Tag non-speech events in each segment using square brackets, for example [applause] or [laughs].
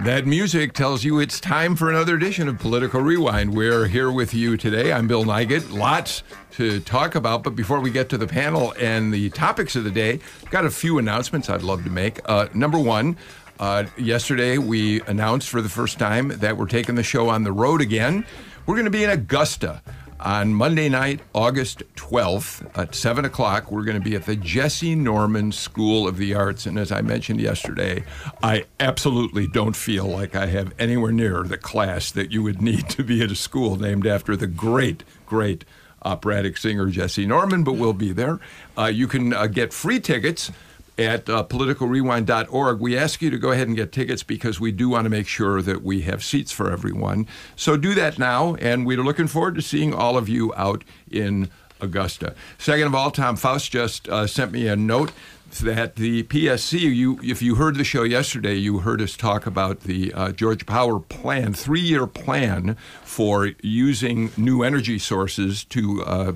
That music tells you it's time for another edition of Political Rewind. We're here with you today. I'm Bill Nigut. Lots to talk about, but before we get to the panel and the topics of the day, I've got a few announcements I'd love to make. Uh, number one, uh, yesterday we announced for the first time that we're taking the show on the road again. We're going to be in Augusta on Monday night, August 12th at 7 o'clock, we're going to be at the Jessye Norman School of the Arts. And as I mentioned yesterday, I absolutely don't feel like I have anywhere near the class that you would need to be at a school named after the great, great operatic singer Jessye Norman, but we'll be there. Uh, you can uh, get free tickets at uh, politicalrewind.org. We ask you to go ahead and get tickets because we do want to make sure that we have seats for everyone. So do that now, and we're looking forward to seeing all of you out in Augusta. Second of all, Tom Faust just uh, sent me a note that the PSC, you, if you heard the show yesterday, you heard us talk about the uh, Georgia Power plan, three-year plan for using new energy sources to uh,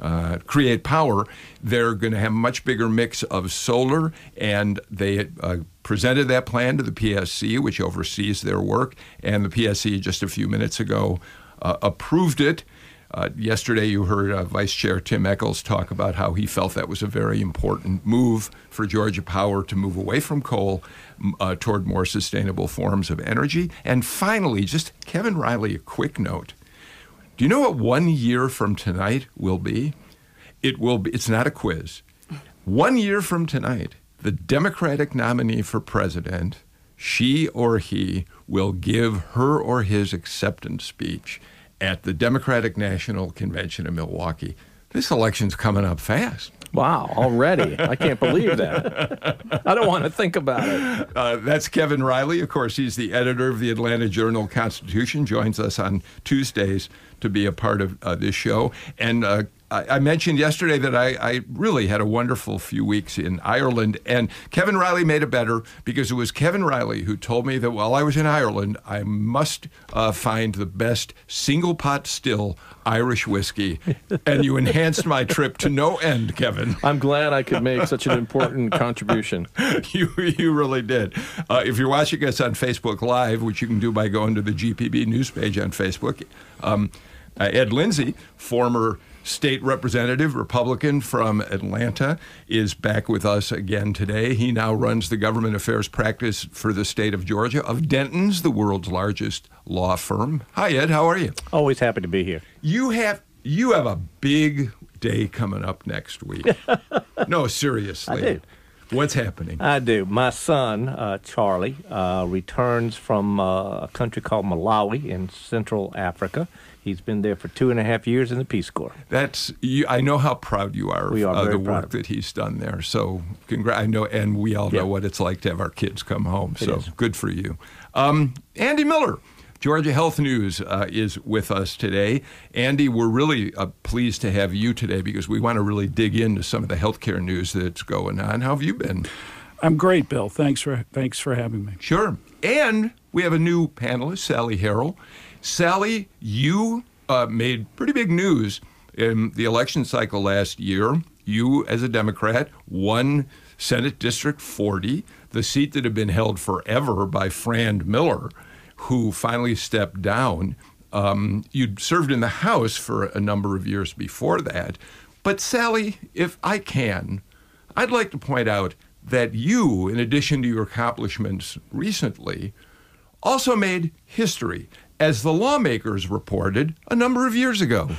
uh, create power, they're going to have a much bigger mix of solar, and they uh, presented that plan to the PSC, which oversees their work, and the PSC just a few minutes ago uh, approved it. Uh, yesterday, you heard uh, Vice Chair Tim Echols talk about how he felt that was a very important move for Georgia Power to move away from coal uh, toward more sustainable forms of energy. And finally, just Kevin Riley, a quick note. Do you know what one year from tonight will be? It will be, it's not a quiz. One year from tonight, the Democratic nominee for president, she or he, will give her or his acceptance speech at the Democratic National Convention in Milwaukee. This election's coming up fast. Wow, already. I can't believe that. I don't want to think about it. Uh, that's Kevin Riley. Of course, he's the editor of the Atlanta Journal Constitution, joins us on Tuesdays to be a part of uh, this show. And uh, I, mentioned yesterday that I, I, really had a wonderful few weeks in Ireland, and Kevin Riley made it better because it was Kevin Riley who told me that while I was in Ireland, I must uh, find the best single pot still Irish whiskey, and you enhanced my trip to no end, Kevin. I'm glad I could make such an important [laughs] contribution. you you really did. Uh, if you're watching us on Facebook Live, which you can do by going to the GPB news page on Facebook. Um, uh, Ed Lindsey, former state representative, Republican from Atlanta, is back with us again today. He now runs the government affairs practice for the state of Georgia of Dentons, the world's largest law firm. Hi, Ed. How are you? Always happy to be here. You have you have a big day coming up next week. [laughs] no, seriously. I do. What's happening? I do. My son, uh, Charlie, uh, returns from uh, a country called Malawi in Central Africa. He's been there for two and a half years in the Peace Corps. That's you, I know how proud you are, we are of the work that he's done there. So, congr- I know, and we all know what it's like to have our kids come home. It so, is. good for you. Um, Andy Miller. Georgia Health News uh, is with us today. Andy, we're really uh, pleased to have you today because we want to really dig into some of the healthcare news that's going on. How have you been? I'm great, Bill. Thanks for thanks for having me. Sure. And we have a new panelist, Sally Harrell. Sally, you uh, made pretty big news in the election cycle last year. You, as a Democrat, won Senate District 40, the seat that had been held forever by Fran Millar, who finally stepped down. Um, you'd served in the House for a number of years before that. But, Sally, if I can, I'd like to point out that you, in addition to your accomplishments recently, also made history as the lawmakers reported a number of years ago.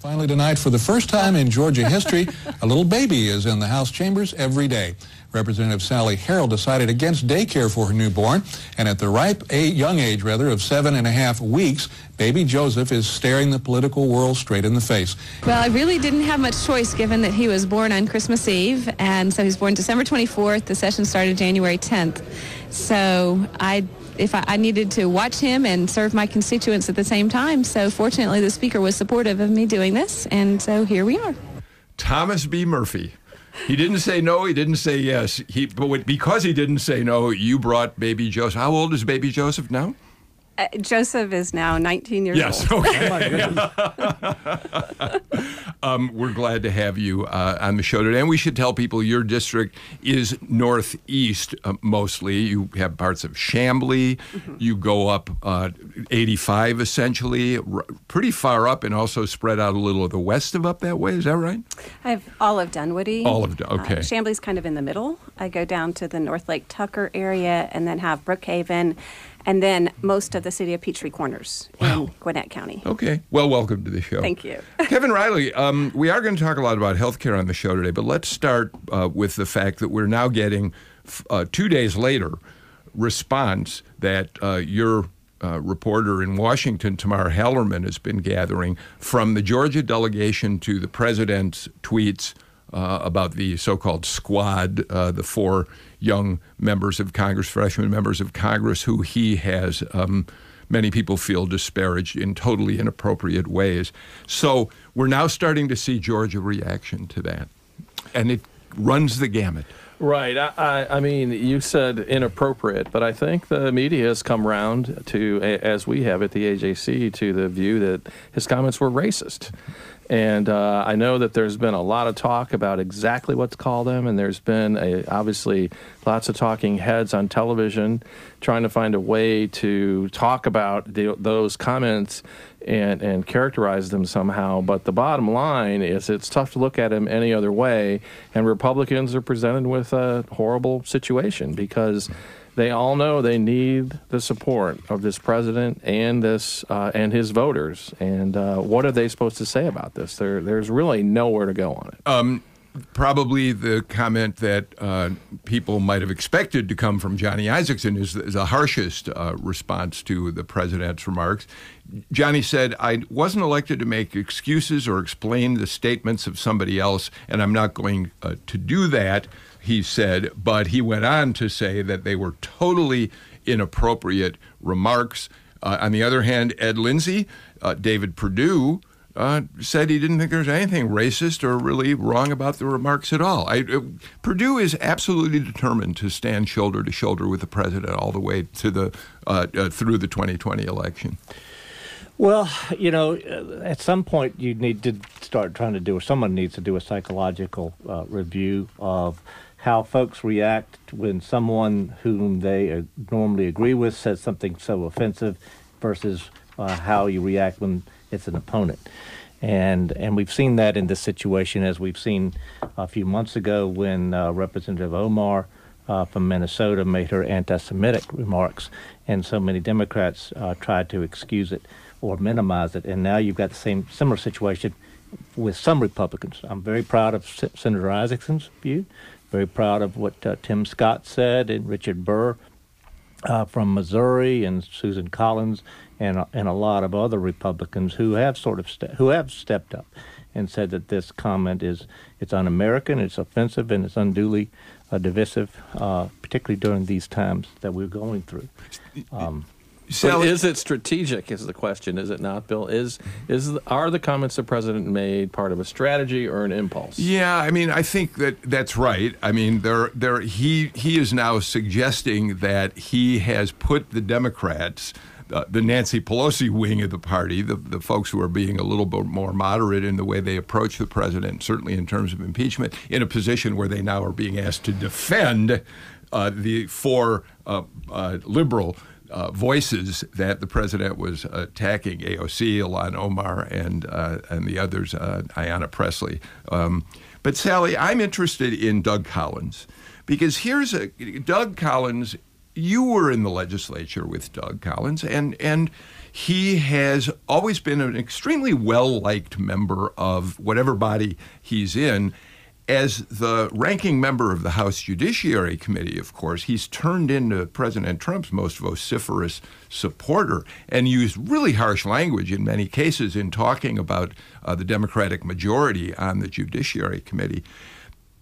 Finally, tonight, for the first time in Georgia history, a little baby is in the House chambers every day. Representative Sally Harrell decided against daycare for her newborn, and at the ripe a young age, rather, of seven and a half weeks, baby Joseph is staring the political world straight in the face. Well, I really didn't have much choice given that he was born on Christmas Eve, and so he was born December 24th. The session started January 10th. So I if I, I needed to watch him and serve my constituents at the same time. So fortunately, the speaker was supportive of me doing this, and so here we are. Thomas B. Murphy. He didn't say no. He didn't say yes. He, but because he didn't say no, you brought baby Joseph. How old is baby Joseph now? Uh, Joseph is now 19 years yes, old. Yes. Okay. [laughs] um, we're glad to have you uh, on the show today. And we should tell people your district is northeast uh, mostly. You have parts of Chamblee. Mm-hmm. You go up uh, 85 essentially, r- pretty far up, and also spread out a little of the west of up that way. Is that right? I have all of Dunwoody. All of okay. Uh, Chamblee's kind of in the middle. I go down to the North Lake Tucker area, and then have Brookhaven and then most of the city of Peachtree Corners wow. in Gwinnett County. Okay. Well, welcome to the show. Thank you. [laughs] Kevin Riley, um, we are going to talk a lot about healthcare on the show today, but let's start uh, with the fact that we're now getting, uh, two days later, response that uh, your uh, reporter in Washington, Tamar Hallerman, has been gathering from the Georgia delegation to the president's tweets uh, about the so-called squad, uh, the four young members of Congress, freshman members of Congress, who he has. Um, many people feel disparaged in totally inappropriate ways. So we're now starting to see Georgia reaction to that, and it runs the gamut. Right. I, I, mean, you said inappropriate, but I think the media has come around to, as we have at the AJC, to the view that his comments were racist. And uh, I know that there's been a lot of talk about exactly what to call them, and there's been a, obviously lots of talking heads on television trying to find a way to talk about the, those comments and, and characterize them somehow. But the bottom line is it's tough to look at them any other way, and Republicans are presented with a horrible situation because they all know they need the support of this president and this uh, and his voters. And uh, what are they supposed to say about this? There, there's really nowhere to go on it. Um, probably the comment that uh, people might have expected to come from Johnny Isakson is the, the harshest uh, response to the president's remarks. Johnny said, I wasn't elected to make excuses or explain the statements of somebody else, and I'm not going uh, to do that he said, but he went on to say that they were totally inappropriate remarks. Uh, on the other hand, Ed Lindsey, uh, David Perdue, uh, said he didn't think there was anything racist or really wrong about the remarks at all. I, uh, Perdue is absolutely determined to stand shoulder to shoulder with the president all the way to the uh, uh, through the 2020 election. Well, you know, at some point you need to start trying to do, or someone needs to do a psychological review of how folks react when someone whom they normally agree with says something so offensive versus uh, how you react when it's an opponent. And, and we've seen that in this situation as we've seen a few months ago when uh, Representative Omar uh, from Minnesota made her anti Semitic remarks, and so many Democrats uh, tried to excuse it or minimize it. And now you've got the same similar situation with some Republicans. I'm very proud of S- Senator Isakson's view. Very proud of what uh, Tim Scott said and Richard Burr uh, from Missouri and Susan Collins and and a lot of other Republicans who have sort of ste- who have stepped up and said that this comment is it's un-American, it's offensive, and it's unduly uh, divisive, uh, particularly during these times that we're going through. Um, so is it strategic? Is the question? Is it not, Bill? Is is are the comments the president made part of a strategy or an impulse? Yeah, I mean, I think that that's right. I mean, there there he he is now suggesting that he has put the Democrats. Uh, the Nancy Pelosi wing of the party, the, the folks who are being a little bit more moderate in the way they approach the president, certainly in terms of impeachment, in a position where they now are being asked to defend uh, the four uh, uh liberal uh, voices that the president was attacking AOC, Ilhan Omar, and uh, and the others, uh, Ayanna Pressley. Um, but Sally, I'm interested in Doug Collins because here's a Doug Collins. You were in the legislature with Doug Collins, and and he has always been an extremely well liked member of whatever body he's in as the ranking member of the House Judiciary Committee, of course, he's turned into President Trump's most vociferous supporter and used really harsh language in many cases in talking about uh, the Democratic majority on the Judiciary Committee.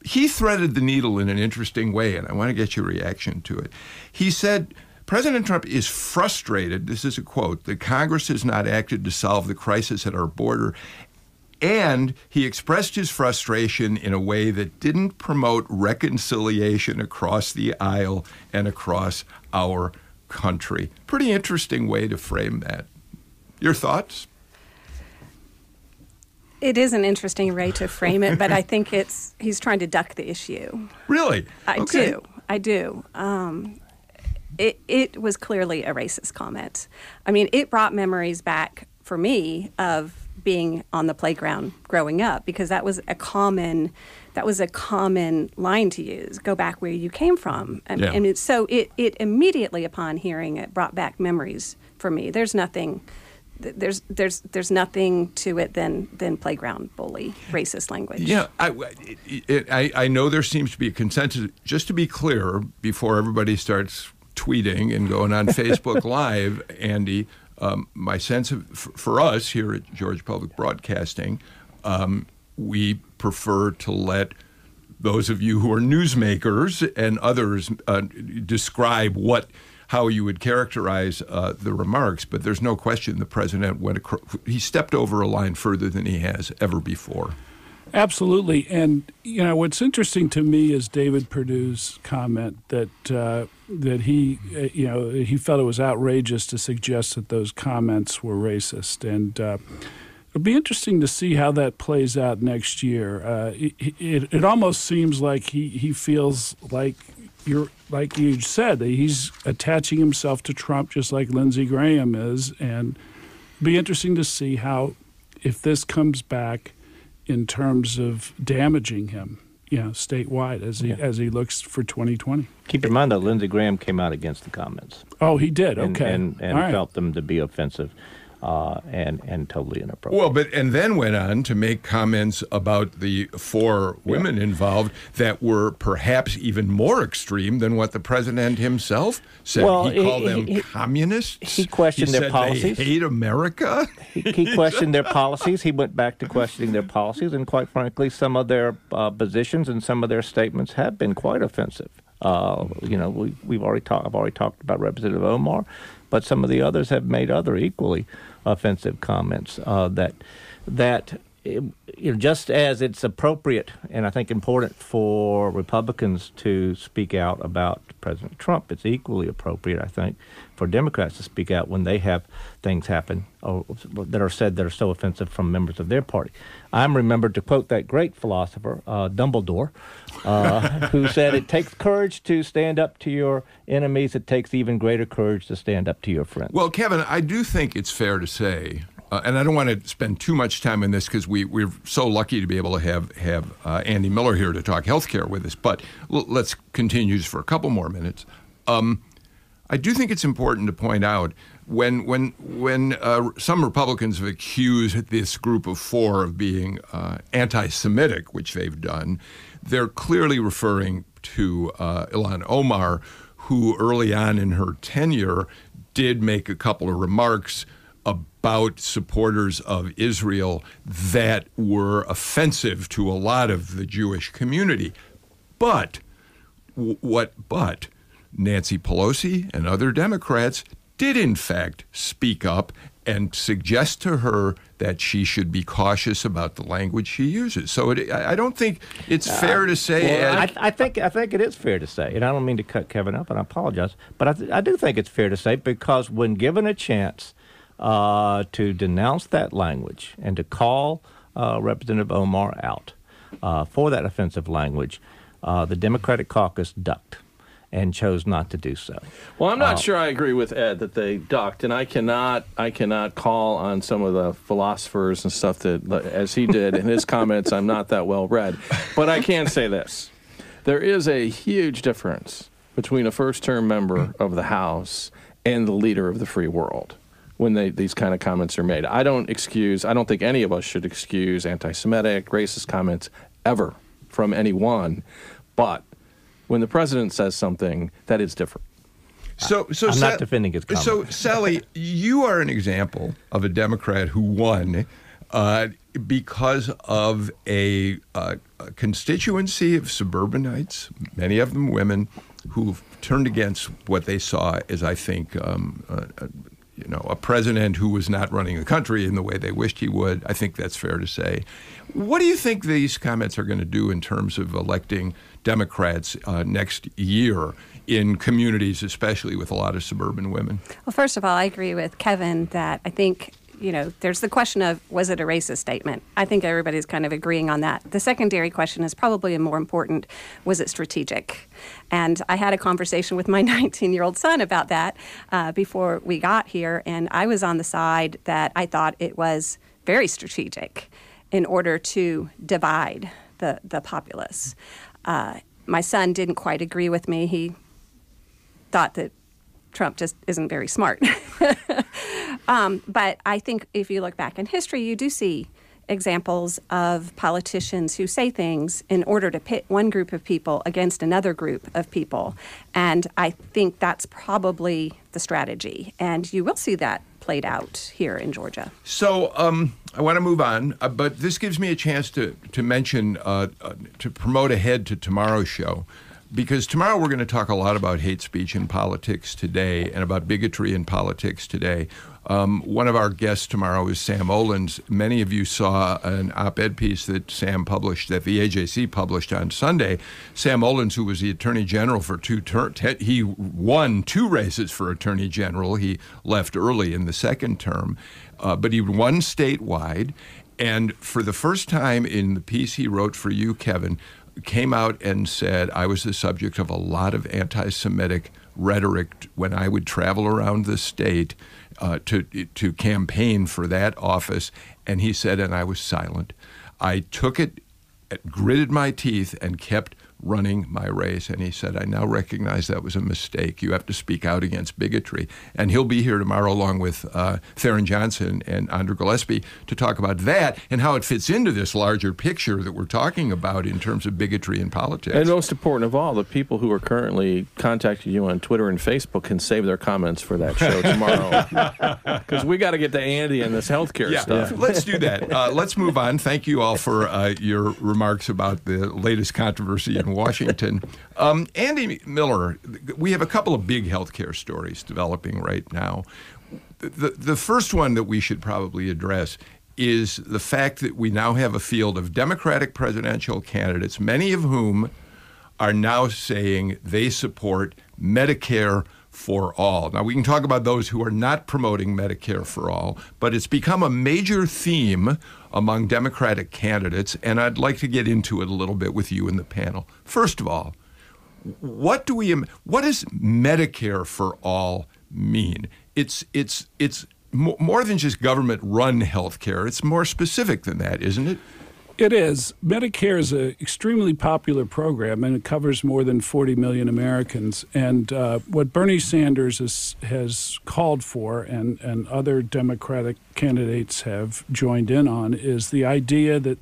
He threaded the needle in an interesting way, and I want to get your reaction to it. He said, President Trump is frustrated. This is a quote that Congress has not acted to solve the crisis at our border. And he expressed his frustration in a way that didn't promote reconciliation across the aisle and across our country. Pretty interesting way to frame that. Your thoughts? It is an interesting way to frame it, but I think [laughs] it's he's trying to duck the issue. Really? I Okay. do. I do. Um, it it was clearly a racist comment. I mean, it brought memories back for me of being on the playground growing up because that was a common that was a common line to use. Go back where you came from, and, Yeah. and it, so it it immediately upon hearing it brought back memories for me. There's nothing. There's there's there's nothing to it than than playground bully racist language. Yeah, I, it, it, I, I know there seems to be a consensus. Just to be clear, before everybody starts tweeting and going on Facebook [laughs] Live, Andy, um, my sense of f- for us here at George Public Broadcasting, um, we prefer to let those of you who are newsmakers and others uh, describe what how you would characterize uh, the remarks, but there's no question the president went acro- he stepped over a line further than he has ever before. Absolutely. And, you know, what's interesting to me is David Perdue's comment that, uh, that he, uh, you know, he felt it was outrageous to suggest that those comments were racist. And uh, it'll be interesting to see how that plays out next year. Uh, it, it, it almost seems like he, he feels like you're, like you said, that he's attaching himself to Trump just like Lindsey Graham is. And it'll be interesting to see how, if this comes back, in terms of damaging him, you know, statewide as he Yeah. as he looks for 2020. Keep in mind that Lindsey Graham came out against the comments. Oh, he did. and, Okay, and, and All right. felt them to be offensive uh, and and totally inappropriate. Well, but and then went on to make comments about the four women involved that were perhaps even more extreme than what the president himself said. Well, he he- called them he- he- communists. he questioned He their policies. They hate America. he, he [laughs] questioned their policies. He went back to questioning their policies, and quite frankly, some of their uh, positions and some of their statements have been quite offensive. Uh, you know, we, we've already talked. I've already talked about Representative Omar, but some of the others have made other equally offensive comments uh, that that you know, just as it's appropriate and I think important for Republicans to speak out about President Trump, it's equally appropriate, I think, for Democrats to speak out when they have things happen or, that are said that are so offensive from members of their party. I'm remembered to quote that great philosopher, uh, Dumbledore, uh, [laughs] who said, It takes courage to stand up to your enemies, it takes even greater courage to stand up to your friends. Well, Kevin, I do think it's fair to say, uh, and I don't want to spend too much time on this because we, we're so lucky to be able to have, have uh, Andy Miller here to talk healthcare with us, but l- let's continue just for a couple more minutes. Um, I do think it's important to point out when when when uh, some Republicans have accused this group of four of being uh, anti-Semitic, which they've done, they're clearly referring to uh, Ilhan Omar, who early on in her tenure did make a couple of remarks about supporters of Israel that were offensive to a lot of the Jewish community. But what but Nancy Pelosi and other Democrats did in fact speak up and suggest to her that she should be cautious about the language she uses. So it, I I don't think it's fair to say. Well, I, I think I think it is fair to say, and I don't mean to cut Kevin up, and I apologize, but I, th- I do think it's fair to say because when given a chance uh, to denounce that language and to call uh, Representative Omar out uh, for that offensive language, uh, the Democratic caucus ducked and chose not to do so. Well, I'm not Uh, sure I agree with Ed that they ducked, and I cannot I cannot call on some of the philosophers and stuff that, as he did in his [laughs] comments, I'm not that well read. But I can say this: there is a huge difference between a first-term member of the House and the leader of the free world when they, these kind of comments are made. I don't excuse. I don't think any of us should excuse anti-Semitic, racist comments ever from anyone, but when the president says something, that is different. So, so I'm not defending his comment. So, Sally, [laughs] you are an example of a Democrat who won uh, because of a, uh, a constituency of suburbanites, many of them women, who've turned against what they saw as, I think, um, uh, uh, you know, a president who was not running the country in the way they wished he would. I think that's fair to say. What do you think these comments are going to do in terms of electing Democrats uh, next year in communities, especially with a lot of suburban women? Well, first of all, I agree with Kevin that I think you know, there's the question of was it a racist statement? I think everybody's kind of agreeing on that. The secondary question is probably a more important was it strategic? And I had a conversation with my [laughs] 19 year old son about that uh, before we got here, and I was on the side that I thought it was very strategic in order to divide the, the populace. Uh, my son didn't quite agree with me. He thought that Trump just isn't very smart. [laughs] um, but I think if you look back in history, you do see examples of politicians who say things in order to pit one group of people against another group of people. And I think that's probably the strategy. And you will see that played out here in Georgia. So um, I want to move on, uh, but this gives me a chance to, to mention, uh, uh, to promote ahead to tomorrow's show because tomorrow we're going to talk a lot about hate speech in politics today and about bigotry in politics today. Um, one of our guests tomorrow is Sam Olens. Many of you saw an op ed piece that Sam published, that the AJC published on Sunday. Sam Olens, who was the Attorney General for two terms, he won two races for Attorney General. He left early in the second term, uh, but he won statewide. And for the first time in the piece he wrote for you, Kevin, came out and said I was the subject of a lot of anti Semitic rhetoric when I would travel around the state uh, to, to campaign for that office. And he said, and I was silent. I took it, gritted my teeth, and kept running my race. And he said, I now recognize that was a mistake. You have to speak out against bigotry. And he'll be here tomorrow along with uh, Tharon Johnson and Andra Gillespie to talk about that and how it fits into this larger picture that we're talking about in terms of bigotry in politics. And most important of all, the people who are currently contacting you on Twitter and Facebook can save their comments for that show tomorrow. [laughs] Because we got to get to Andy and this healthcare yeah, stuff. Yeah. Let's do that. Uh, let's move on. Thank you all for uh, your remarks about the latest controversy in Washington. [laughs] Um, Andy Miller, we have a couple of big healthcare stories developing right now. The, the first one that we should probably address is the fact that we now have a field of Democratic presidential candidates, many of whom are now saying they support Medicare for all. Now, we can talk about those who are not promoting Medicare for all, but it's become a major theme among Democratic candidates, and I'd like to get into it a little bit with you in the panel. First of all, what do we what does Medicare for all mean? It's it's it's more than just government run health care. It's more specific than that, isn't it? It is. Medicare is an extremely popular program, and it covers more than 40 million Americans. And uh, what Bernie Sanders is, has called for, and, and other Democratic candidates have joined in on, is the idea that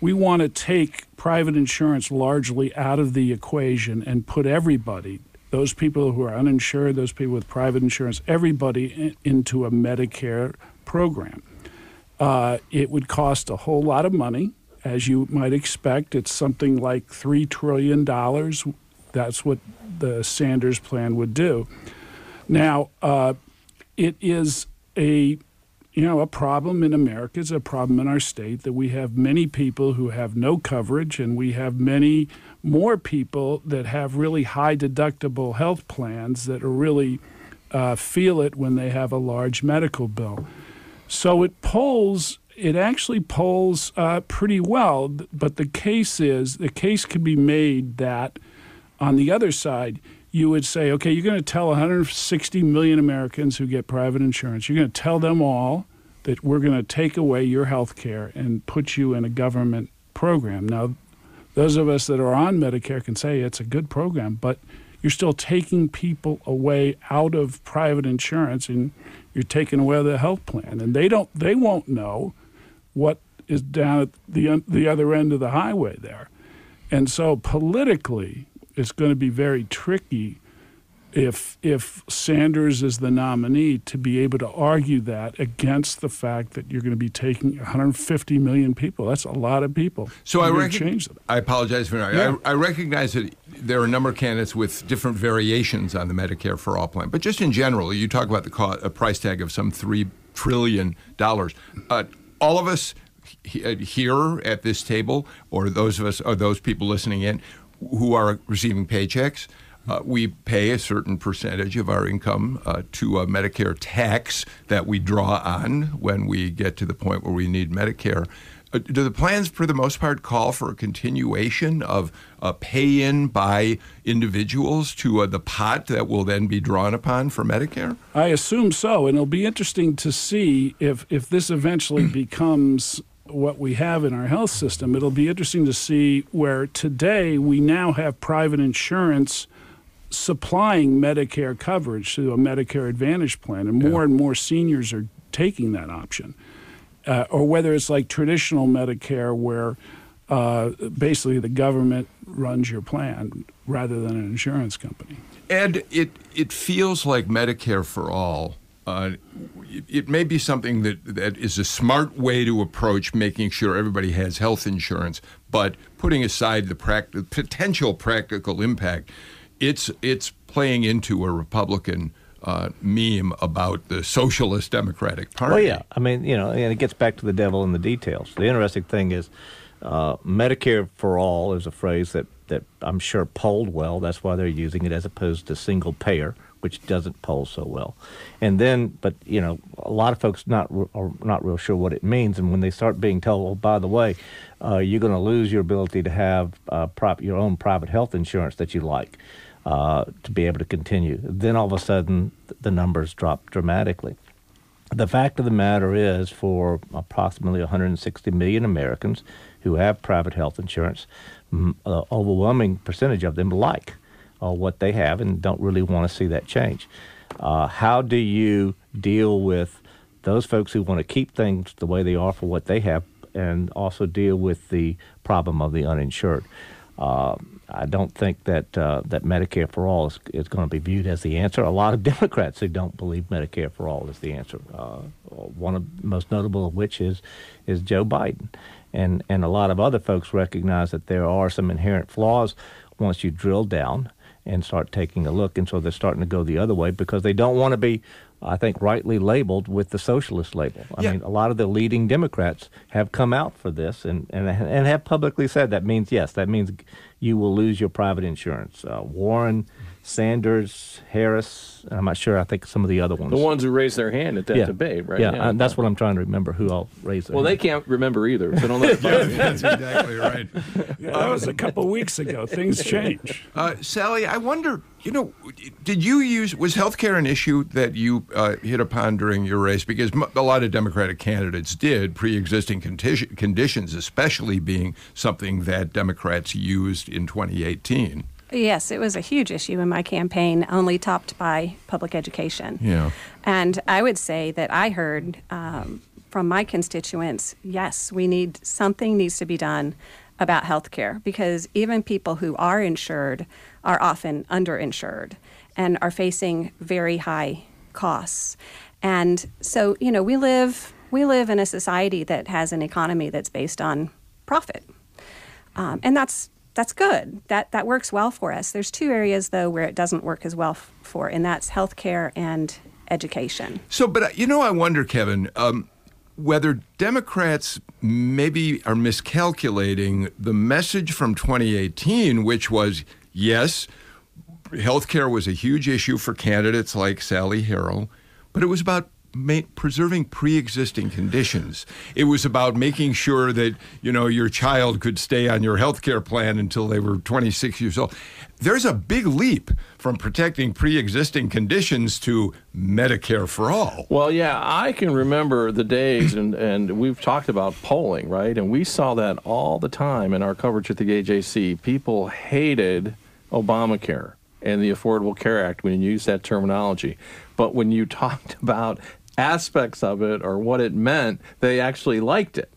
we want to take private insurance largely out of the equation and put everybody, those people who are uninsured, those people with private insurance, everybody in, into a Medicare program. Uh, it would cost a whole lot of money as you might expect, it's something like $3 trillion. That's what the Sanders plan would do. Now, uh, it is a you know, a problem in America is a problem in our state that we have many people who have no coverage, and we have many more people that have really high deductible health plans that really uh, feel it when they have a large medical bill. So it polls it actually polls uh, pretty well. But the case is the case could be made that on the other side, you would say, okay, you're going to tell 160 million Americans who get private insurance, you're going to tell them all that we're going to take away your health care and put you in a government program. Now, those of us that are on Medicare can say it's a good program, but you're still taking people away out of private insurance and you're taking away the health plan and they don't they won't know what is down at the the other end of the highway there. And so politically, it's going to be very tricky if if Sanders is the nominee to be able to argue that against the fact that you're going to be taking 150 million people. That's a lot of people. So I You're rec- change that. I apologize for Yeah. I, I recognize that there are a number of candidates with different variations on the Medicare for All plan, but just in general, you talk about the co- a price tag of some three trillion dollars. Uh, all of us uh, here at this table, or those of us, or those people listening in, who are receiving paychecks. Uh, we pay a certain percentage of our income uh, to a Medicare tax that we draw on when we get to the point where we need Medicare. Uh, do the plans, for the most part, call for a continuation of a pay in by individuals to uh, the pot that will then be drawn upon for Medicare? I assume so, and it'll be interesting to see if if this eventually [clears throat] becomes what we have in our health system. It'll be interesting to see where today we now have private insurance supplying Medicare coverage through a Medicare Advantage plan, and more and more seniors are taking that option. Uh, or whether it's like traditional Medicare, where uh, basically the government runs your plan rather than an insurance company. And it it feels like Medicare for all. Uh, it, it may be something that, that is a smart way to approach making sure everybody has health insurance, but putting aside the pract- potential practical impact, it's it's playing into a Republican uh, meme about the Socialist Democratic Party. Well, yeah. I mean, you know, and it gets back to the devil in the details. The interesting thing is, uh, Medicare for all is a phrase that, that I'm sure polled well. That's why they're using it as opposed to single payer, which doesn't poll so well. And then, but you know, a lot of folks not are not real sure what it means. And when they start being told, "Oh, by the way, uh, you're going to lose your ability to have uh, prop, your own private health insurance that you like." Uh, to be able to continue, then all of a sudden the numbers drop dramatically. The fact of the matter is, for approximately 160 million Americans who have private health insurance, m- uh, overwhelming percentage of them like uh, what they have and don't really want to see that change. Uh, how do you deal with those folks who want to keep things the way they are for what they have, and also deal with the problem of the uninsured? Uh, I don't think that uh, that Medicare for all is, is going to be viewed as the answer. A lot of [laughs] Democrats who don't believe Medicare for all is the answer. Uh, one of the most notable of which is is Joe Biden, and and a lot of other folks recognize that there are some inherent flaws once you drill down and start taking a look, and so they're starting to go the other way because they don't want to be. I think rightly labeled with the socialist label. I Yeah. mean, a lot of the leading Democrats have come out for this and, and, and have publicly said that means, yes, that means you will lose your private insurance. Uh, Warren, Sanders, Harris, I'm not sure, I think some of the other ones. The ones who raised their hand at that yeah. debate, right? Yeah, uh, that's what I'm trying to remember who all raised their Well, they can't remember either, so don't [laughs] let it bother you. That's exactly right. [laughs] Yeah, that was a couple weeks ago. Things [laughs] change. Uh, Sally, I wonder, you know, did you use, was healthcare an issue that you uh, hit upon during your race? Because m- a lot of Democratic candidates did, pre existing conti- conditions, especially being something that Democrats used in 2018. Yes, it was a huge issue in my campaign, only topped by public education. Yeah. And I would say that I heard um, from my constituents, yes, we need something needs to be done about health care because even people who are insured are often underinsured and are facing very high costs. And so, you know, we live we live in a society that has an economy that's based on profit. Um, and that's that's good. That that works well for us. There's two areas though where it doesn't work as well f- for, and that's healthcare and education. So, but uh, you know, I wonder, Kevin, um, whether Democrats maybe are miscalculating the message from 2018, which was yes, healthcare was a huge issue for candidates like Sally Harrell, but it was about ma- preserving pre-existing conditions. It was about making sure that you know your child could stay on your health care plan until they were 26 years old. There's a big leap from protecting pre-existing conditions to Medicare for all. Well, yeah, I can remember the days, and, and we've talked about polling, right? And we saw that all the time in our coverage at the AJC. People hated Obamacare and the Affordable Care Act when you use that terminology. But when you [laughs] talked about aspects of it or what it meant, they actually liked it.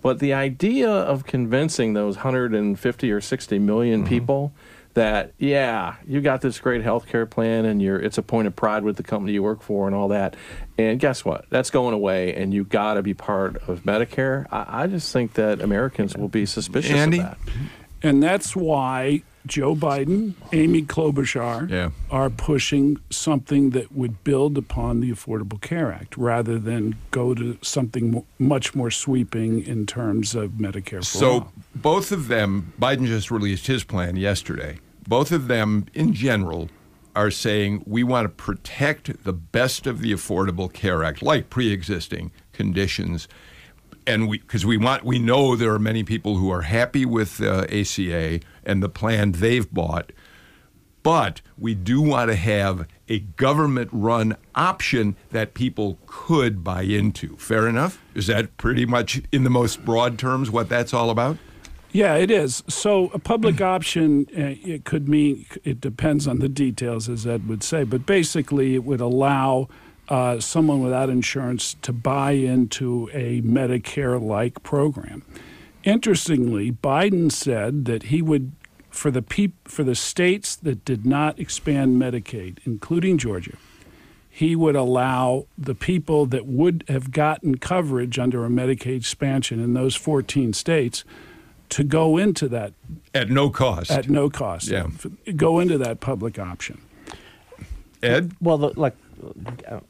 But the idea of convincing those 150 or 60 million mm-hmm. people that yeah, you got this great health care plan and you're it's a point of pride with the company you work for and all that. And guess what? That's going away and you got to be part of Medicare. I, I, just think that Americans will be suspicious Andy? of that. And that's why Joe Biden, Amy Klobuchar Yeah. are pushing something that would build upon the Affordable Care Act rather than go to something mo- much more sweeping in terms of Medicare for So all. both of them, Biden just released his plan yesterday. Both of them, in general, are saying we want to protect the best of the Affordable Care Act, like pre-existing conditions, and we because we want we know there are many people who are happy with uh, ACA and the plan they've bought. But we do want to have a government run option that people could buy into. Fair enough? Is that pretty much, in the most broad terms, what that's all about? Yeah, it is. So a public [clears throat] option, uh, it could mean it depends on the details, as Ed would say, but basically it would allow uh, someone without insurance to buy into a Medicare-like program. Interestingly, Biden said that he would, for the peop- for the states that did not expand Medicaid, including Georgia, he would allow the people that would have gotten coverage under a Medicaid expansion in those 14 states to go into that At no cost. at no cost. Yeah. Go into that public option. Ed? Well, the, like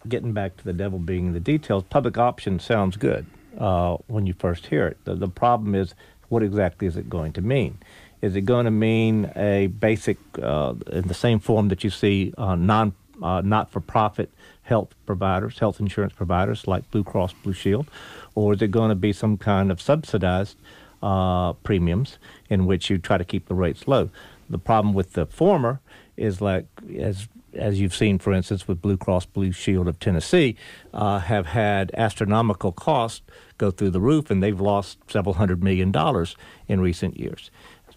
getting back to the devil being in the details, public option sounds good uh, when you first hear it. The, the problem is, what exactly is it going to mean? Is it going to mean a basic, uh, in the same form that you see uh, non uh, not-for-profit health providers, health insurance providers like Blue Cross Blue Shield, or is it going to be some kind of subsidized uh, premiums in which you try to keep the rates low? The problem with the former is like as as you've seen, for instance, with Blue Cross Blue Shield of Tennessee, uh, have had astronomical costs go through the roof, and they've lost several hundred million dollars in recent years.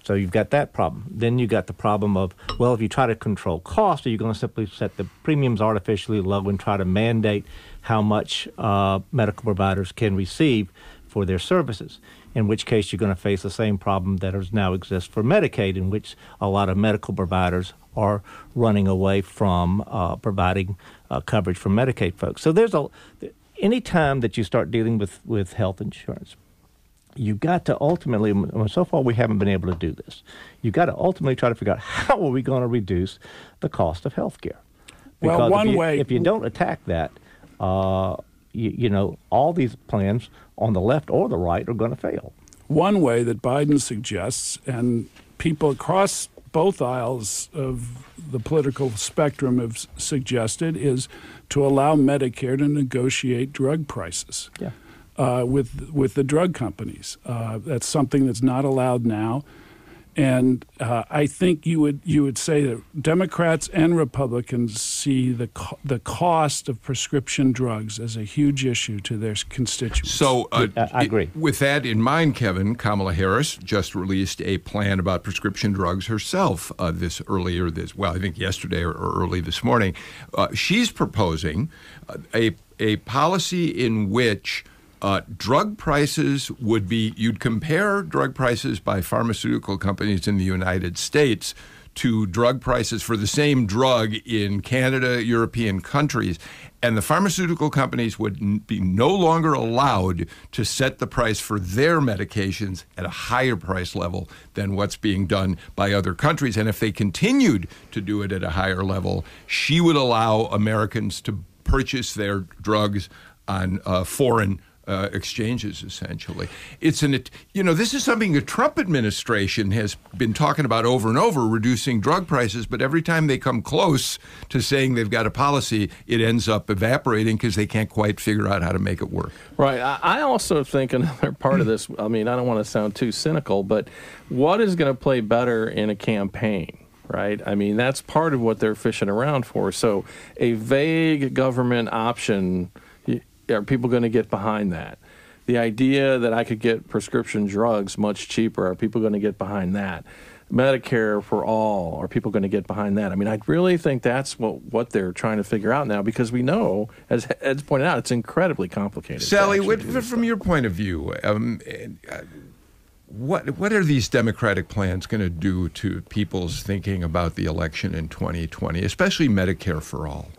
So you've got that problem. Then you've got the problem of well, if you try to control cost, are you going to simply set the premiums artificially low and try to mandate how much uh, medical providers can receive for their services? In which case, you're going to face the same problem that now exists for Medicaid, in which a lot of medical providers are running away from uh, providing uh, coverage for Medicaid folks. So there's a any time that you start dealing with with health insurance, you got to ultimately. So far, we haven't been able to do this. You've got to ultimately try to figure out how are we going to reduce the cost of health care. Well, Because one if you, way- if you don't attack that, uh, you, you know all these plans on the left or the right are going to fail. One way that Biden suggests, and people across both aisles of the political spectrum have suggested, is to allow Medicare to negotiate drug prices. Yeah. Uh, with with the drug companies. Uh, that's something that's not allowed now, and uh, I think you would you would say that Democrats and Republicans see the co- the cost of prescription drugs as a huge issue to their constituents. So, uh, I- I agree. With that in mind, Kevin, Kamala Harris just released a plan about prescription drugs herself uh, this earlier this well, I think yesterday or, or early this morning. Uh, she's proposing uh, a a policy in which. Uh, drug prices would be, you'd compare drug prices by pharmaceutical companies in the United States to drug prices for the same drug in Canada, European countries, and the pharmaceutical companies would n- be no longer allowed to set the price for their medications at a higher price level than what's being done by other countries. And if they continued to do it at a higher level, she would allow Americans to purchase their drugs on uh, foreign uh, exchanges, essentially. It's an, you know, this is something the Trump administration has been talking about over and over, reducing drug prices. But every time they come close to saying they've got a policy, it ends up evaporating because they can't quite figure out how to make it work. Right. I, also think another part of this, I mean, I don't want to sound too cynical, but what is going to play better in a campaign? Right. I mean, that's part of what they're fishing around for. So, a vague government option, are people going to get behind that? The idea that I could get prescription drugs much cheaper, are people going to get behind that? Medicare for all, are people going to get behind that? I mean, I really think that's what, what they're trying to figure out now because we know, as Ed's pointed out, it's incredibly complicated. Sally, what, from your point of view, um, uh, what what are these Democratic plans going to do to people's thinking about the election in 2020, especially Medicare for all?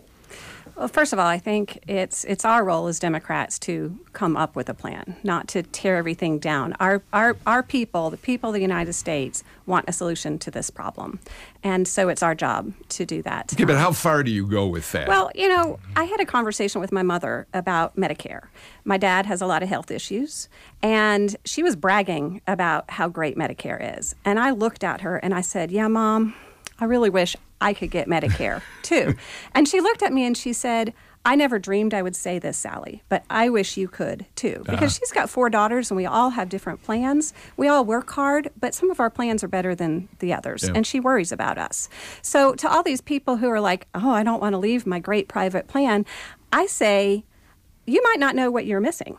Well, first of all, I think it's it's our role as Democrats to come up with a plan, not to tear everything down. Our our our people, the people of the United States, want a solution to this problem, and so it's our job to do that. Okay, but how far do you go with that? Well, you know, I had a conversation with my mother about Medicare. My dad has a lot of health issues, and she was bragging about how great Medicare is. And I looked at her and I said, "Yeah, mom, I really wish I could get Medicare [laughs] too. and she looked at me and she said, I never dreamed I would say this, Sally, but I wish you could too. Because uh-huh. she's got four daughters and we all have different plans. We all work hard, but some of our plans are better than the others. Yeah. And she worries about us. So, to all these people who are like, oh, I don't want to leave my great private plan, I say, you might not know what you're missing.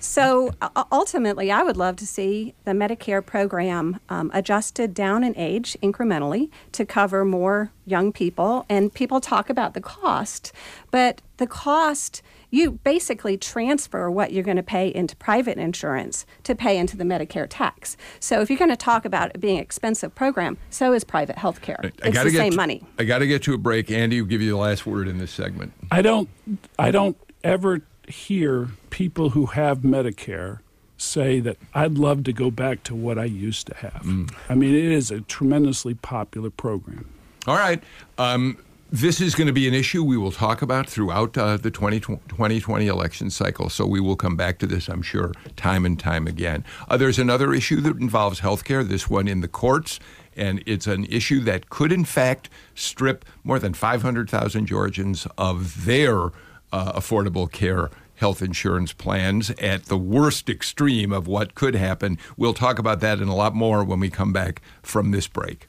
So ultimately, I would love to see the Medicare program um, adjusted down in age incrementally to cover more young people. And people talk about the cost, but the cost you basically transfer what you're going to pay into private insurance to pay into the Medicare tax. So if you're going to talk about it being an expensive program, so is private health care. It's the same to, money. I got to get to a break. Andy, will give you the last word in this segment. I don't I don't ever hear people who have Medicare say that I'd love to go back to what I used to have. Mm. I mean, it is a tremendously popular program. All right. Um, this is going to be an issue we will talk about throughout uh, the 2020 election cycle. So we will come back to this, I'm sure, time and time again. Uh, there's another issue that involves health care, this one in the courts. And it's an issue that could, in fact, strip more than 500,000 Georgians of their uh, affordable care health insurance plans at the worst extreme of what could happen. We'll talk about that and a lot more when we come back from this break.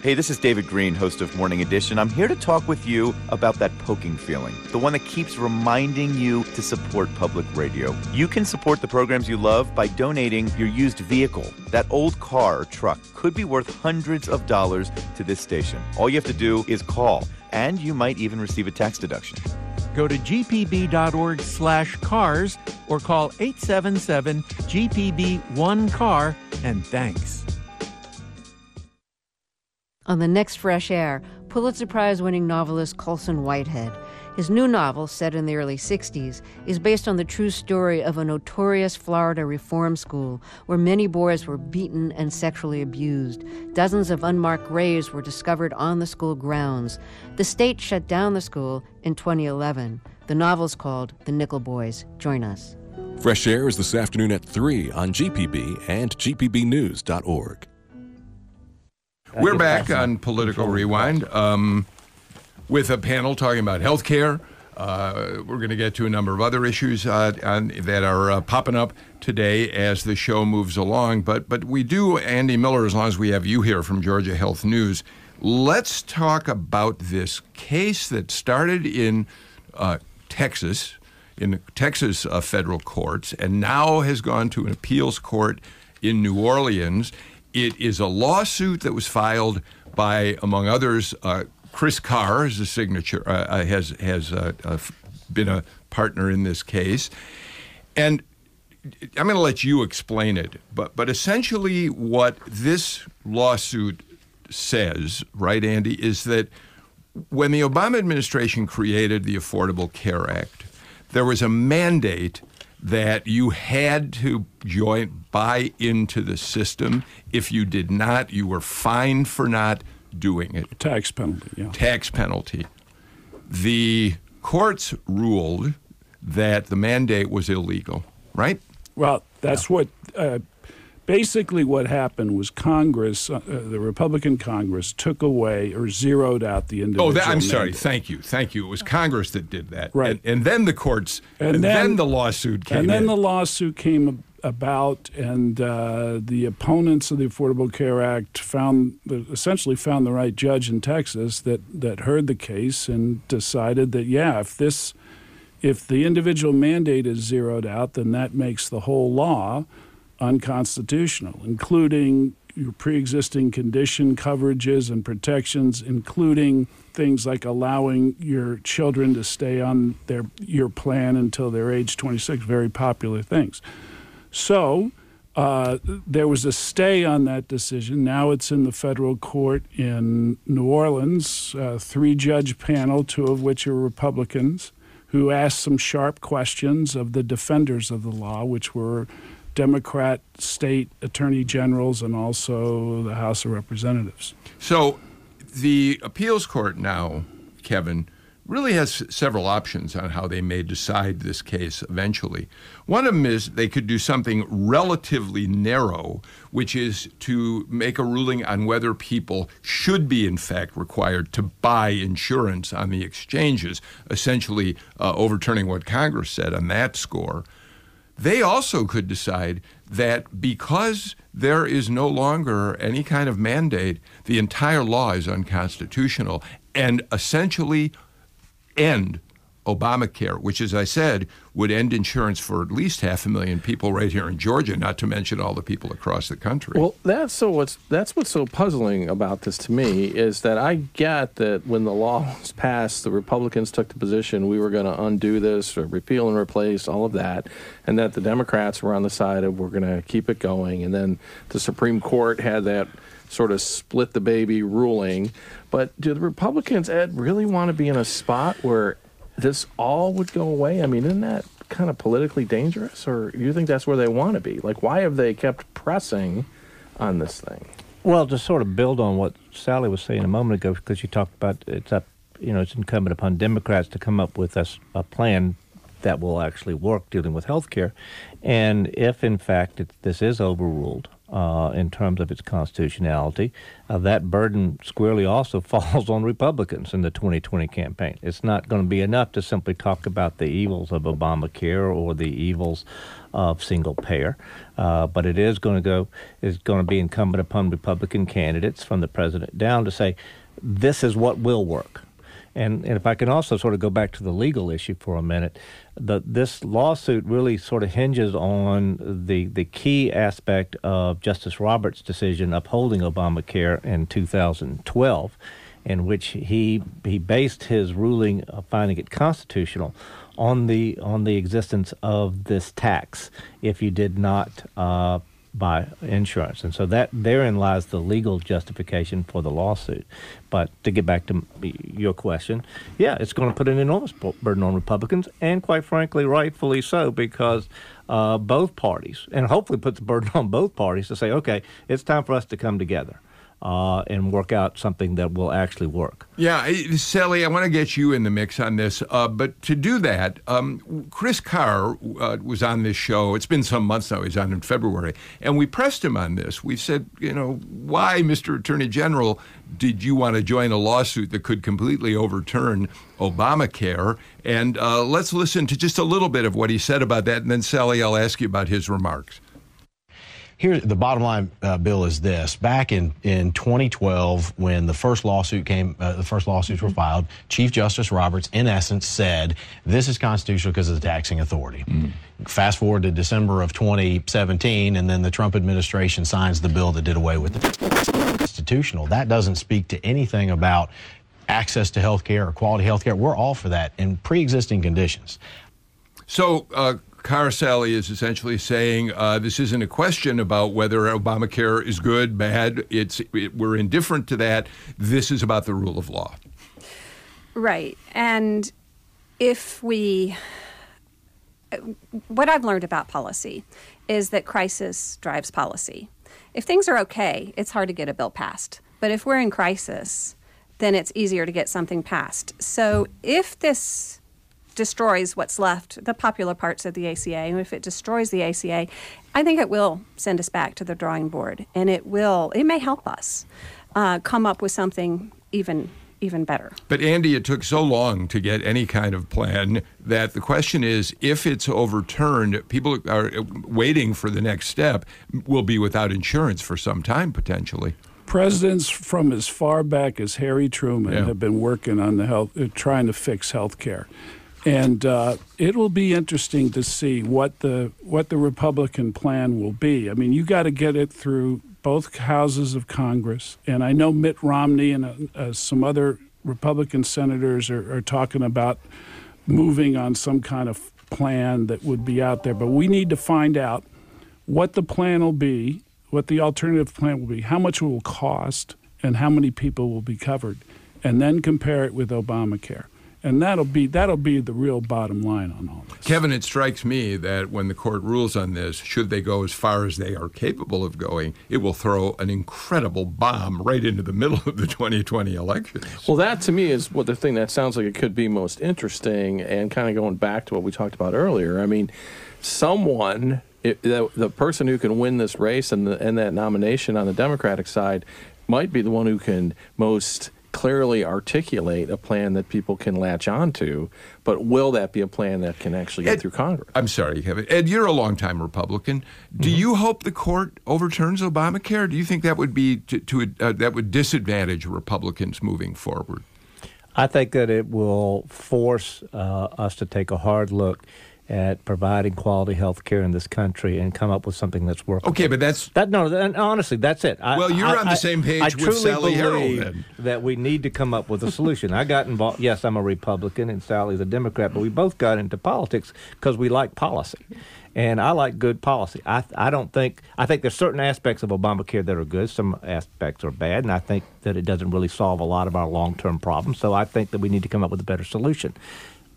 Hey, this is David Greene, host of Morning Edition. I'm here to talk with you about that poking feeling, the one that keeps reminding you to support public radio. You can support the programs you love by donating your used vehicle. That old car or truck could be worth hundreds of dollars to this station. All you have to do is call, and you might even receive a tax deduction. Go to gpb.org slash cars or call 877-GPB-1CAR and thanks. On the next Fresh Air, Pulitzer Prize winning novelist Colson Whitehead. His new novel, set in the early 60s, is based on the true story of a notorious Florida reform school where many boys were beaten and sexually abused. Dozens of unmarked graves were discovered on the school grounds. The state shut down the school in 2011. The novel is called The Nickel Boys. Join us. Fresh Air is this afternoon at 3 on GPB and GPBnews.org. We're back on Political Rewind. Um, with a panel talking about health care. Uh, we're going to get to a number of other issues uh, on, that are uh, popping up today as the show moves along. But but we do, Andy Miller, as long as we have you here from Georgia Health News. Let's talk about this case that started in uh, Texas, in the Texas uh, federal courts, and now has gone to an appeals court in New Orleans. It is a lawsuit that was filed by, among others, uh, Chris Carr is a signature uh, uh, has has uh, uh, been a partner in this case, and I'm going to let you explain it. But but essentially, what this lawsuit says, right, Andy, is that when the Obama administration created the Affordable Care Act, there was a mandate that you had to join buy into the system. If you did not, you were fined for not doing it. Tax penalty, yeah. Tax penalty. The courts ruled that the mandate was illegal, right? Well, that's yeah. what. Uh, basically, what happened was Congress, uh, uh, the Republican Congress, took away or zeroed out the individual. Oh, that, I'm mandate. sorry. Thank you. Thank you. It was Congress that did that. Right. And, and then the courts, and, and then, then, the lawsuit came And then in. the lawsuit came about, and uh, the opponents of the Affordable Care Act found essentially found the right judge in Texas that that heard the case and decided that yeah, if this if the individual mandate is zeroed out, then that makes the whole law unconstitutional, including your pre-existing condition coverages and protections, including things like allowing your children to stay on their your plan until they're age 26, very popular things. So Uh, there was a stay on that decision. Now it's in the federal court in New Orleans, uh, three judge panel, two of which are Republicans, who asked some sharp questions of the defenders of the law, which were Democrat state attorney generals and also the House of Representatives. So the appeals court now, Kevin, really has several options on how they may decide this case eventually. One of them is they could do something relatively narrow, which is to make a ruling on whether people should be, in fact, required to buy insurance on the exchanges, essentially uh, overturning what Congress said on that score. They also could decide that because there is no longer any kind of mandate, the entire law is unconstitutional and essentially end Obamacare, which, as I said, would end insurance for at least half a million people right here in Georgia, not to mention all the people across the country. Well, that's so what's that's what's so puzzling about this to me is that I get that when the law was passed, the Republicans took the position we were going to undo this or repeal and replace all of that, and that the Democrats were on the side of we're going to keep it going, and then the Supreme Court had that sort of split the baby ruling. But do the Republicans, Ed, really want to be in a spot where this all would go away? I mean, isn't that kind of politically dangerous? Or do you think that's where they want to be? Like, why have they kept pressing on this thing? Well, to sort of build on what Sally was saying a moment ago, because you talked about it's up, you know, it's incumbent upon Democrats to come up with a, a plan that will actually work dealing with health care. And if, in fact, it, this is overruled, uh, in terms of its constitutionality. Uh, that burden squarely also [laughs] falls on Republicans in the 2020 campaign. It's not going to be enough to simply talk about the evils of Obamacare or the evils of single payer, uh, but it is going to go is going to be incumbent upon Republican candidates from the president down to say this is what will work. And, and if I can also sort of go back to the legal issue for a minute, the, this lawsuit really sort of hinges on the, the key aspect of Justice Roberts' decision upholding Obamacare in 2012, in which he, he based his ruling of finding it constitutional on the, on the existence of this tax. If you did not uh, by insurance. And so that therein lies the legal justification for the lawsuit. But to get back to your question, yeah, it's going to put an enormous burden on Republicans, and quite frankly, rightfully so, because uh, both parties, and hopefully puts a burden on both parties to say, okay, it's time for us to come together uh, and work out something that will actually work. Yeah, Sally, I want to get you in the mix on this. Uh, but to do that, um, Chris Carr uh, was on this show. It's been some months now. He's on in February. And we pressed him on this. We said, you know, why, Mr. Attorney General, did you want to join a lawsuit that could completely overturn Obamacare? And uh, let's listen to just a little bit of what he said about that. And then, Sally, I'll ask you about his remarks. Here, the bottom line, uh, Bill, is this: back in in 2012, when the first lawsuit came, uh, the first lawsuits were filed. Chief Justice Roberts, in essence, said this is constitutional because of the taxing authority. Mm. Fast forward to December of 2017, and then the Trump administration signs the bill that did away with the constitutional. That doesn't speak to anything about access to health care or quality health care. We're all for that in pre-existing conditions. So, uh, Carr Sally is essentially saying uh, this isn't a question about whether Obamacare is good, bad. It's it, we're indifferent to that. This is about the rule of law. Right, and if we, what I've learned about policy is that crisis drives policy. If things are okay, it's hard to get a bill passed. But if we're in crisis, then it's easier to get something passed. So if this destroys what's left, the popular parts of the ACA, and if it destroys the ACA, I think it will send us back to the drawing board, and it will. It may help us uh, come up with something even even better. But Andy, it took so long to get any kind of plan that the question is if it's overturned, people are waiting for the next step will be without insurance for some time potentially. Presidents from as far back as Harry Truman yeah. have been working on the health, uh, trying to fix health care and uh, it will be interesting to see what the what the Republican plan will be. I mean, you got to get it through both houses of Congress, and I know Mitt Romney and uh, uh, some other Republican senators are, are talking about moving on some kind of plan that would be out there. But we need to find out what the plan will be, what the alternative plan will be, how much it will cost, and how many people will be covered, and then compare it with Obamacare. And that'll be that'll be the real bottom line on all this. Kevin, it strikes me that when the court rules on this, should they go as far as they are capable of going, it will throw an incredible bomb right into the middle of the 2020 election. Well, that to me is what the thing that sounds like it could be most interesting, and kind of going back to what we talked about earlier. I mean, someone, it, the, the person who can win this race and, the, and that nomination on the Democratic side might be the one who can most clearly articulate a plan that people can latch onto, but will that be a plan that can actually get Ed, through Congress? I'm sorry, Kevin. Ed, you're a longtime Republican. Do Mm-hmm. you hope the court overturns Obamacare? Do you think that would be to, to uh, that would disadvantage Republicans moving forward? I think that it will force uh, us to take a hard look at providing quality health care in this country and come up with something that's workable. Okay, but that's that. No, that, honestly, that's it. I, Well, you're I- on the I- same page I with truly Sally believe that we need to come up with a solution. I got involved. Yes, I'm a Republican and Sally's a Democrat, but we both got into politics because we like policy, and I like good policy. I I don't think I think there's certain aspects of Obamacare that are good. Some aspects are bad, and I think that it doesn't really solve a lot of our long-term problems. So I think that we need to come up with a better solution.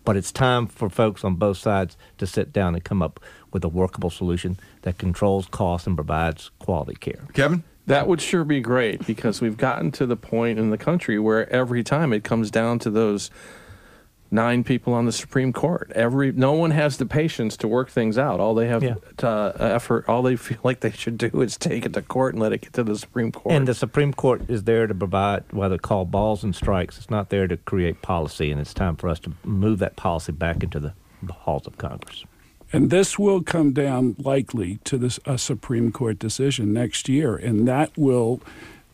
But it's time for folks on both sides to sit down and come up with a workable solution that controls costs and provides quality care. Kevin? That would sure be great because we've gotten to the point in the country where every time it comes down to those nine people on the Supreme Court. Every no one has the patience to work things out. All they have Yeah. to, uh, effort, all they [laughs] feel like they should do is take it to court and let it get to the Supreme Court. And the Supreme Court is there to provide what they call balls and strikes. It's not there to create policy, and it's time for us to move that policy back into the halls of Congress. And this will come down likely to this, a Supreme Court decision next year, and that will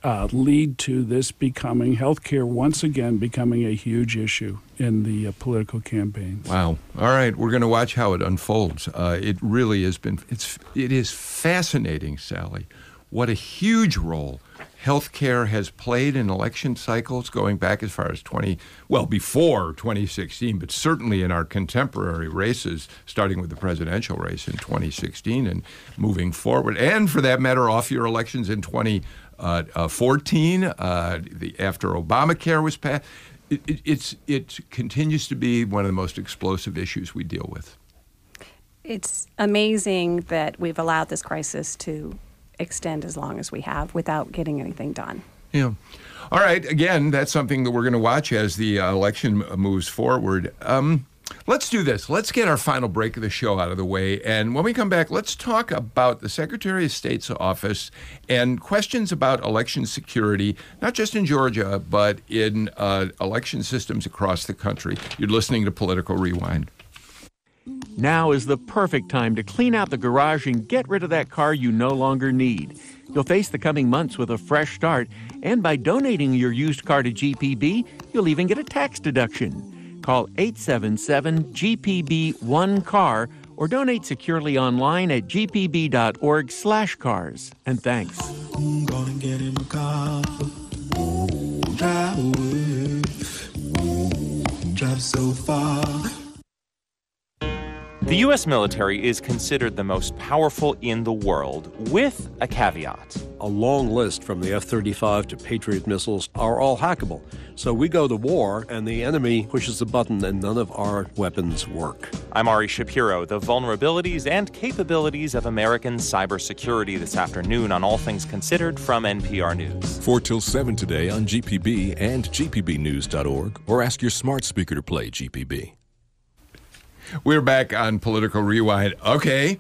uh, lead to this becoming healthcare once again becoming a huge issue in the uh, political campaigns. Wow! All right, we're going to watch how it unfolds. Uh, it really has been it's it is fascinating, Sally. What a huge role healthcare has played in election cycles going back as far as 20 well before 2016 but certainly in our contemporary races starting with the presidential race in 2016 and moving forward and for that matter off your elections in 20 uh, uh, 14, uh, the, after Obamacare was passed. It, it, it's, it continues to be one of the most explosive issues we deal with. It's amazing that we've allowed this crisis to extend as long as we have without getting anything done. Yeah. All right. Again, that's something that we're going to watch as the election moves forward. Um, let's do this. Let's get our final break of the show out of the way. And when we come back, let's talk about the Secretary of State's office and questions about election security, not just in Georgia, but in uh, election systems across the country. You're listening to Political Rewind. Now is the perfect time to clean out the garage and get rid of that car you no longer need. You'll face the coming months with a fresh start, and by donating your used car to GPB, you'll even get a tax deduction. Call 877 GPB 1 car or donate securely online at gpb.org slash cars. And thanks. I'm gonna get in my car. Drive so far. The U.S. military is considered the most powerful in the world, with a caveat. A long list from the F 35 to Patriot missiles are all hackable. So we go to war, and the enemy pushes the button, and none of our weapons work. I'm Ari Shapiro, the vulnerabilities and capabilities of American cybersecurity this afternoon on All Things Considered from NPR News. 4 till 7 today on GPB and GPBnews.org, or ask your smart speaker to play GPB. We're back on Political Rewind. Okay,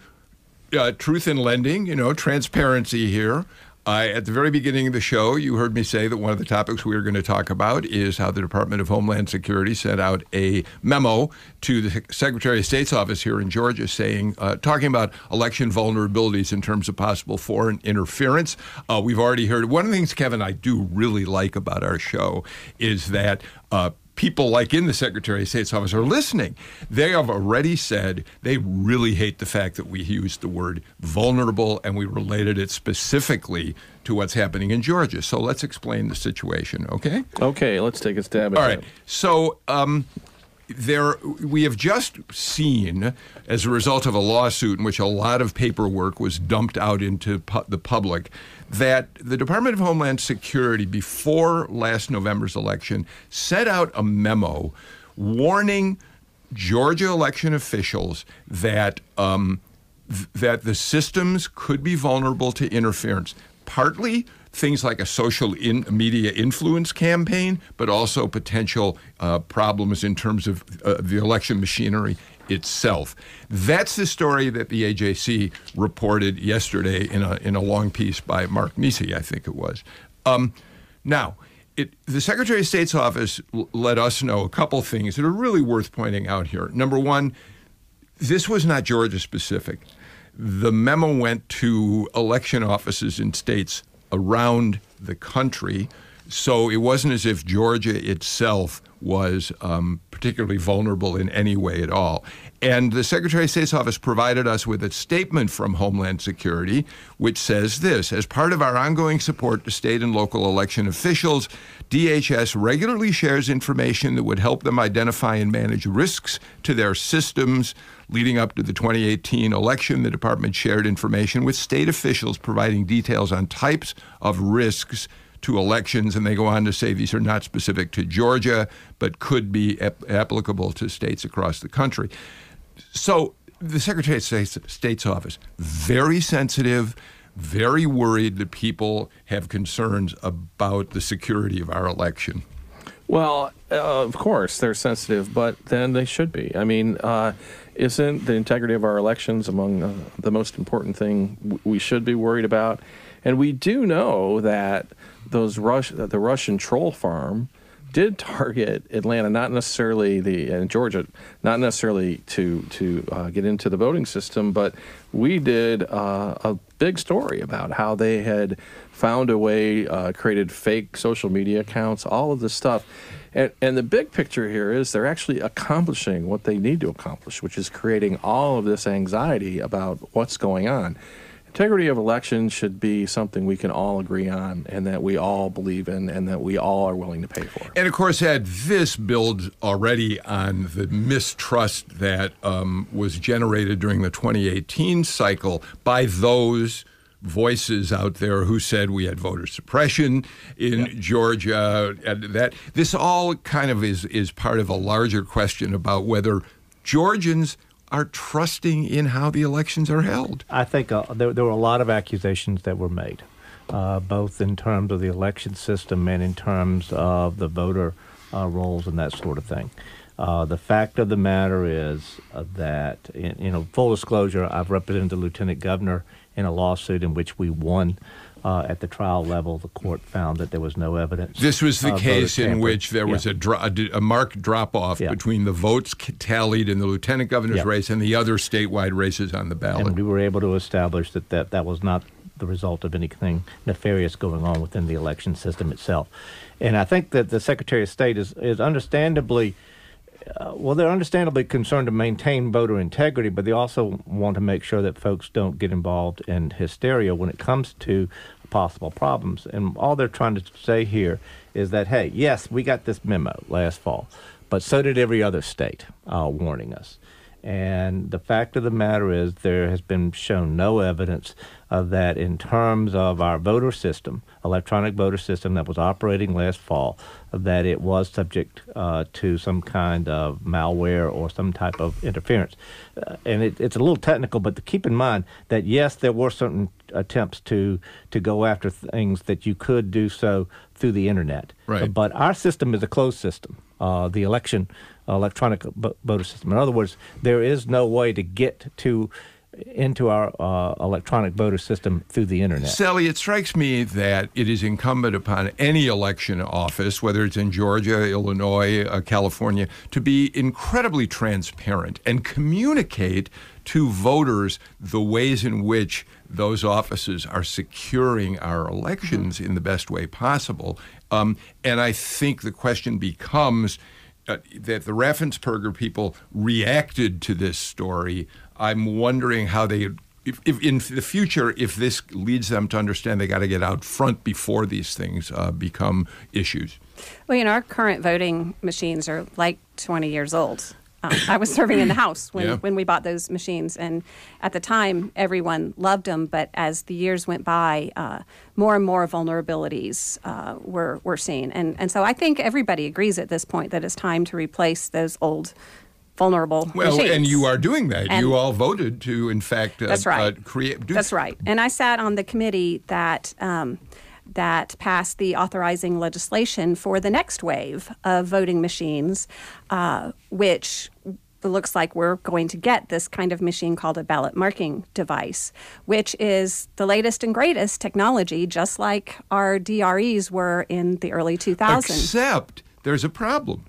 uh, truth in lending, you know, transparency here. Uh, at the very beginning of the show, you heard me say that one of the topics we are going to talk about is how the Department of Homeland Security sent out a memo to the Secretary of State's office here in Georgia saying, uh, talking about election vulnerabilities in terms of possible foreign interference. Uh, we've already heard one of the things, Kevin, I do really like about our show is that. Uh, people like in the Secretary of State's office are listening. They have already said they really hate the fact that we used the word vulnerable and we related it specifically to what's happening in Georgia. So let's explain the situation, okay? Okay, let's take a stab at All that. right. So, um, there, we have just seen, as a result of a lawsuit in which a lot of paperwork was dumped out into pu- the public, that the Department of Homeland Security, before last November's election, set out a memo warning Georgia election officials that um, th- that the systems could be vulnerable to interference, partly things like a social in, media influence campaign, but also potential uh, problems in terms of uh, the election machinery itself. That's the story that the AJC reported yesterday in a, in a long piece by Mark Niesse, I think it was. Um, now, it, the Secretary of State's office l- let us know a couple things that are really worth pointing out here. Number one, this was not Georgia specific. The memo went to election offices in states around the country. So it wasn't as if Georgia itself was um, particularly vulnerable in any way at all. And the Secretary of State's office provided us with a statement from Homeland Security, which says this As part of our ongoing support to state and local election officials, DHS regularly shares information that would help them identify and manage risks to their systems. Leading up to the 2018 election, the department shared information with state officials providing details on types of risks to elections, and they go on to say these are not specific to Georgia, but could be ap- applicable to states across the country. So the Secretary of State's, State's office, very sensitive, very worried that people have concerns about the security of our election. Well, uh, of course they're sensitive, but then they should be. I mean, uh, isn't the integrity of our elections among uh, the most important thing we should be worried about? And we do know that those Rush, the Russian troll farm did target Atlanta, not necessarily the and Georgia, not necessarily to to uh, get into the voting system, but we did uh, a big story about how they had found a way, uh, created fake social media accounts, all of this stuff. And, and the big picture here is they're actually accomplishing what they need to accomplish, which is creating all of this anxiety about what's going on. Integrity of elections should be something we can all agree on and that we all believe in and that we all are willing to pay for. And of course, Ed, this builds already on the mistrust that um, was generated during the 2018 cycle by those voices out there who said we had voter suppression in Georgia. And that this all kind of is is part of a larger question about whether Georgians are trusting in how the elections are held. I think uh, there, there were a lot of accusations that were made, uh, both in terms of the election system and in terms of the voter uh, rolls and that sort of thing. Uh, the fact of the matter is uh, that, in, you know, full disclosure, I've represented the lieutenant governor in a lawsuit in which we won. Uh, at the trial level, the court found that there was no evidence. This was the case in which there was Yeah. a, dro- a marked drop off Yeah. between the votes tallied in the lieutenant governor's Yeah. race and the other statewide races on the ballot. And we were able to establish that that, that was not the result of anything nefarious going on within the election system itself. And I think that the Secretary of State is, is understandably, uh, well, they're understandably concerned to maintain voter integrity, but they also want to make sure that folks don't get involved in hysteria when it comes to possible problems. And all they're trying to say here is that, hey, yes, we got this memo last fall, but so did every other state uh, warning us. And the fact of the matter is, there has been shown no evidence uh, that, in terms of our voter system, electronic voter system that was operating last fall, that it was subject uh, to some kind of malware or some type of interference. Uh, and it, it's a little technical, but keep in mind that yes, there were certain attempts to to go after things that you could do so through the internet. Right. But our system is a closed system. Uh, the election electronic voter system. In other words, there is no way to get to into our uh, electronic voter system through the internet. Sally, it strikes me that it is incumbent upon any election office, whether it's in Georgia, Illinois, uh, California, to be incredibly transparent and communicate to voters the ways in which those offices are securing our elections in the best way possible. Um, and I think the question becomes uh, that the Raffensperger people reacted to this story. I'm wondering how they if, if in the future, if this leads them to understand they got to get out front before these things uh, become issues. Well, you know, our current voting machines are like 20 years old. Um, I was serving in the House when, Yeah. when we bought those machines, and at the time, everyone loved them. But as the years went by, uh, more and more vulnerabilities uh, were were seen, and and so I think everybody agrees at this point that it's time to replace those old vulnerable Well, machines. and you are doing that. And- you all voted to, in fact, uh, That's right. uh, create. Do That's right. And I sat on the committee that um, that passed the authorizing legislation for the next wave of voting machines, uh, which looks like we're going to get this kind of machine called a ballot marking device, which is the latest and greatest technology, just like our DREs were in the early 2000s. Except there's a problem.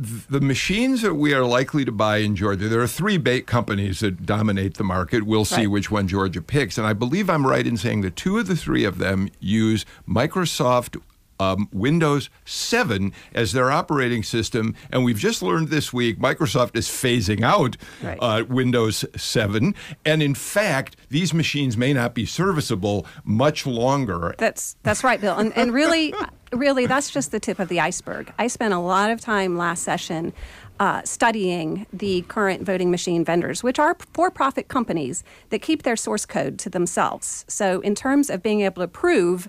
Th- The machines that we are likely to buy in Georgia, there are three bait companies that dominate the market. We'll see Right. which one Georgia picks. And I believe I'm right in saying that two of the three of them use Microsoft um, Windows 7 as their operating system. And we've just learned this week Microsoft is phasing out Right. uh, Windows 7. And in fact, these machines may not be serviceable much longer. That's that's right, Bill. And, and really, [laughs] really, that's just the tip of the iceberg. I spent a lot of time last session uh, studying the current voting machine vendors, which are for-profit companies that keep their source code to themselves. So, in terms of being able to prove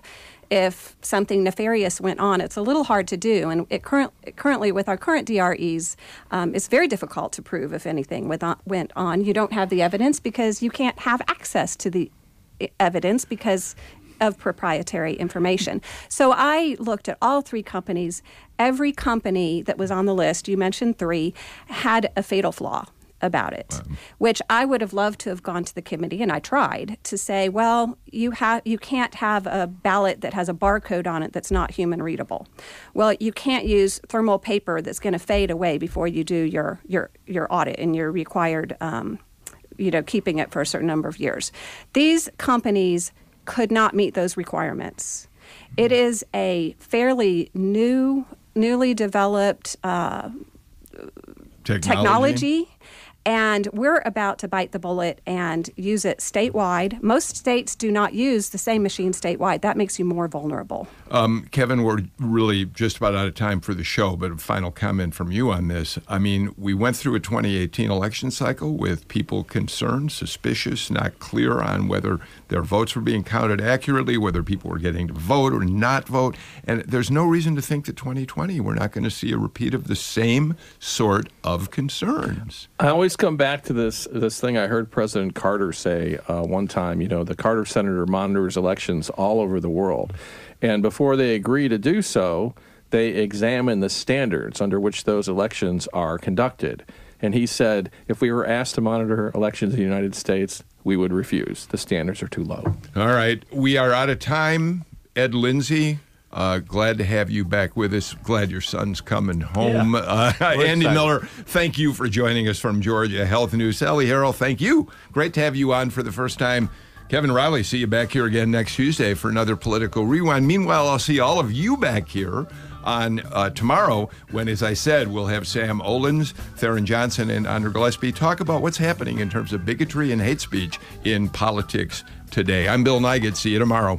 if something nefarious went on, it's a little hard to do. And it current, currently, with our current DREs, um, it's very difficult to prove if anything went on, went on. You don't have the evidence because you can't have access to the evidence because of proprietary information. So I looked at all three companies. Every company that was on the list, you mentioned three, had a fatal flaw about it, which I would have loved to have gone to the committee, and I tried to say, well, you have you can't have a ballot that has a barcode on it that's not human readable. Well, you can't use thermal paper that's going to fade away before you do your your your audit and your required. Um, you know, keeping it for a certain number of years. These companies could not meet those requirements. It is a fairly new, newly developed uh, technology. And we're about to bite the bullet and use it statewide. Most states do not use the same machine statewide. That makes you more vulnerable. Um, Kevin, we're really just about out of time for the show, but a final comment from you on this. I mean, we went through a 2018 election cycle with people concerned, suspicious, not clear on whether their votes were being counted accurately, whether people were getting to vote or not vote. And there's no reason to think that 2020 we're not going to see a repeat of the same sort of concerns. I always come back to this this thing I heard President Carter say uh, one time. You know, the Carter Center monitors elections all over the world, and before they agree to do so, they examine the standards under which those elections are conducted. And he said, if we were asked to monitor elections in the United States, we would refuse. The standards are too low. All right, we are out of time. Ed Lindsey, uh, glad to have you back with us. Glad your son's coming home. Yeah. Uh, [laughs] Andy excited. Miller, thank you for joining us from Georgia Health News. Sally Harrell, thank you. Great to have you on for the first time. Kevin Riley, see you back here again next Tuesday for another political rewind. Meanwhile, I'll see all of you back here on uh, tomorrow when, as I said, we'll have Sam Olens, Tharon Johnson, and Andra Gillespie talk about what's happening in terms of bigotry and hate speech in politics today. I'm Bill Nigut. See you tomorrow.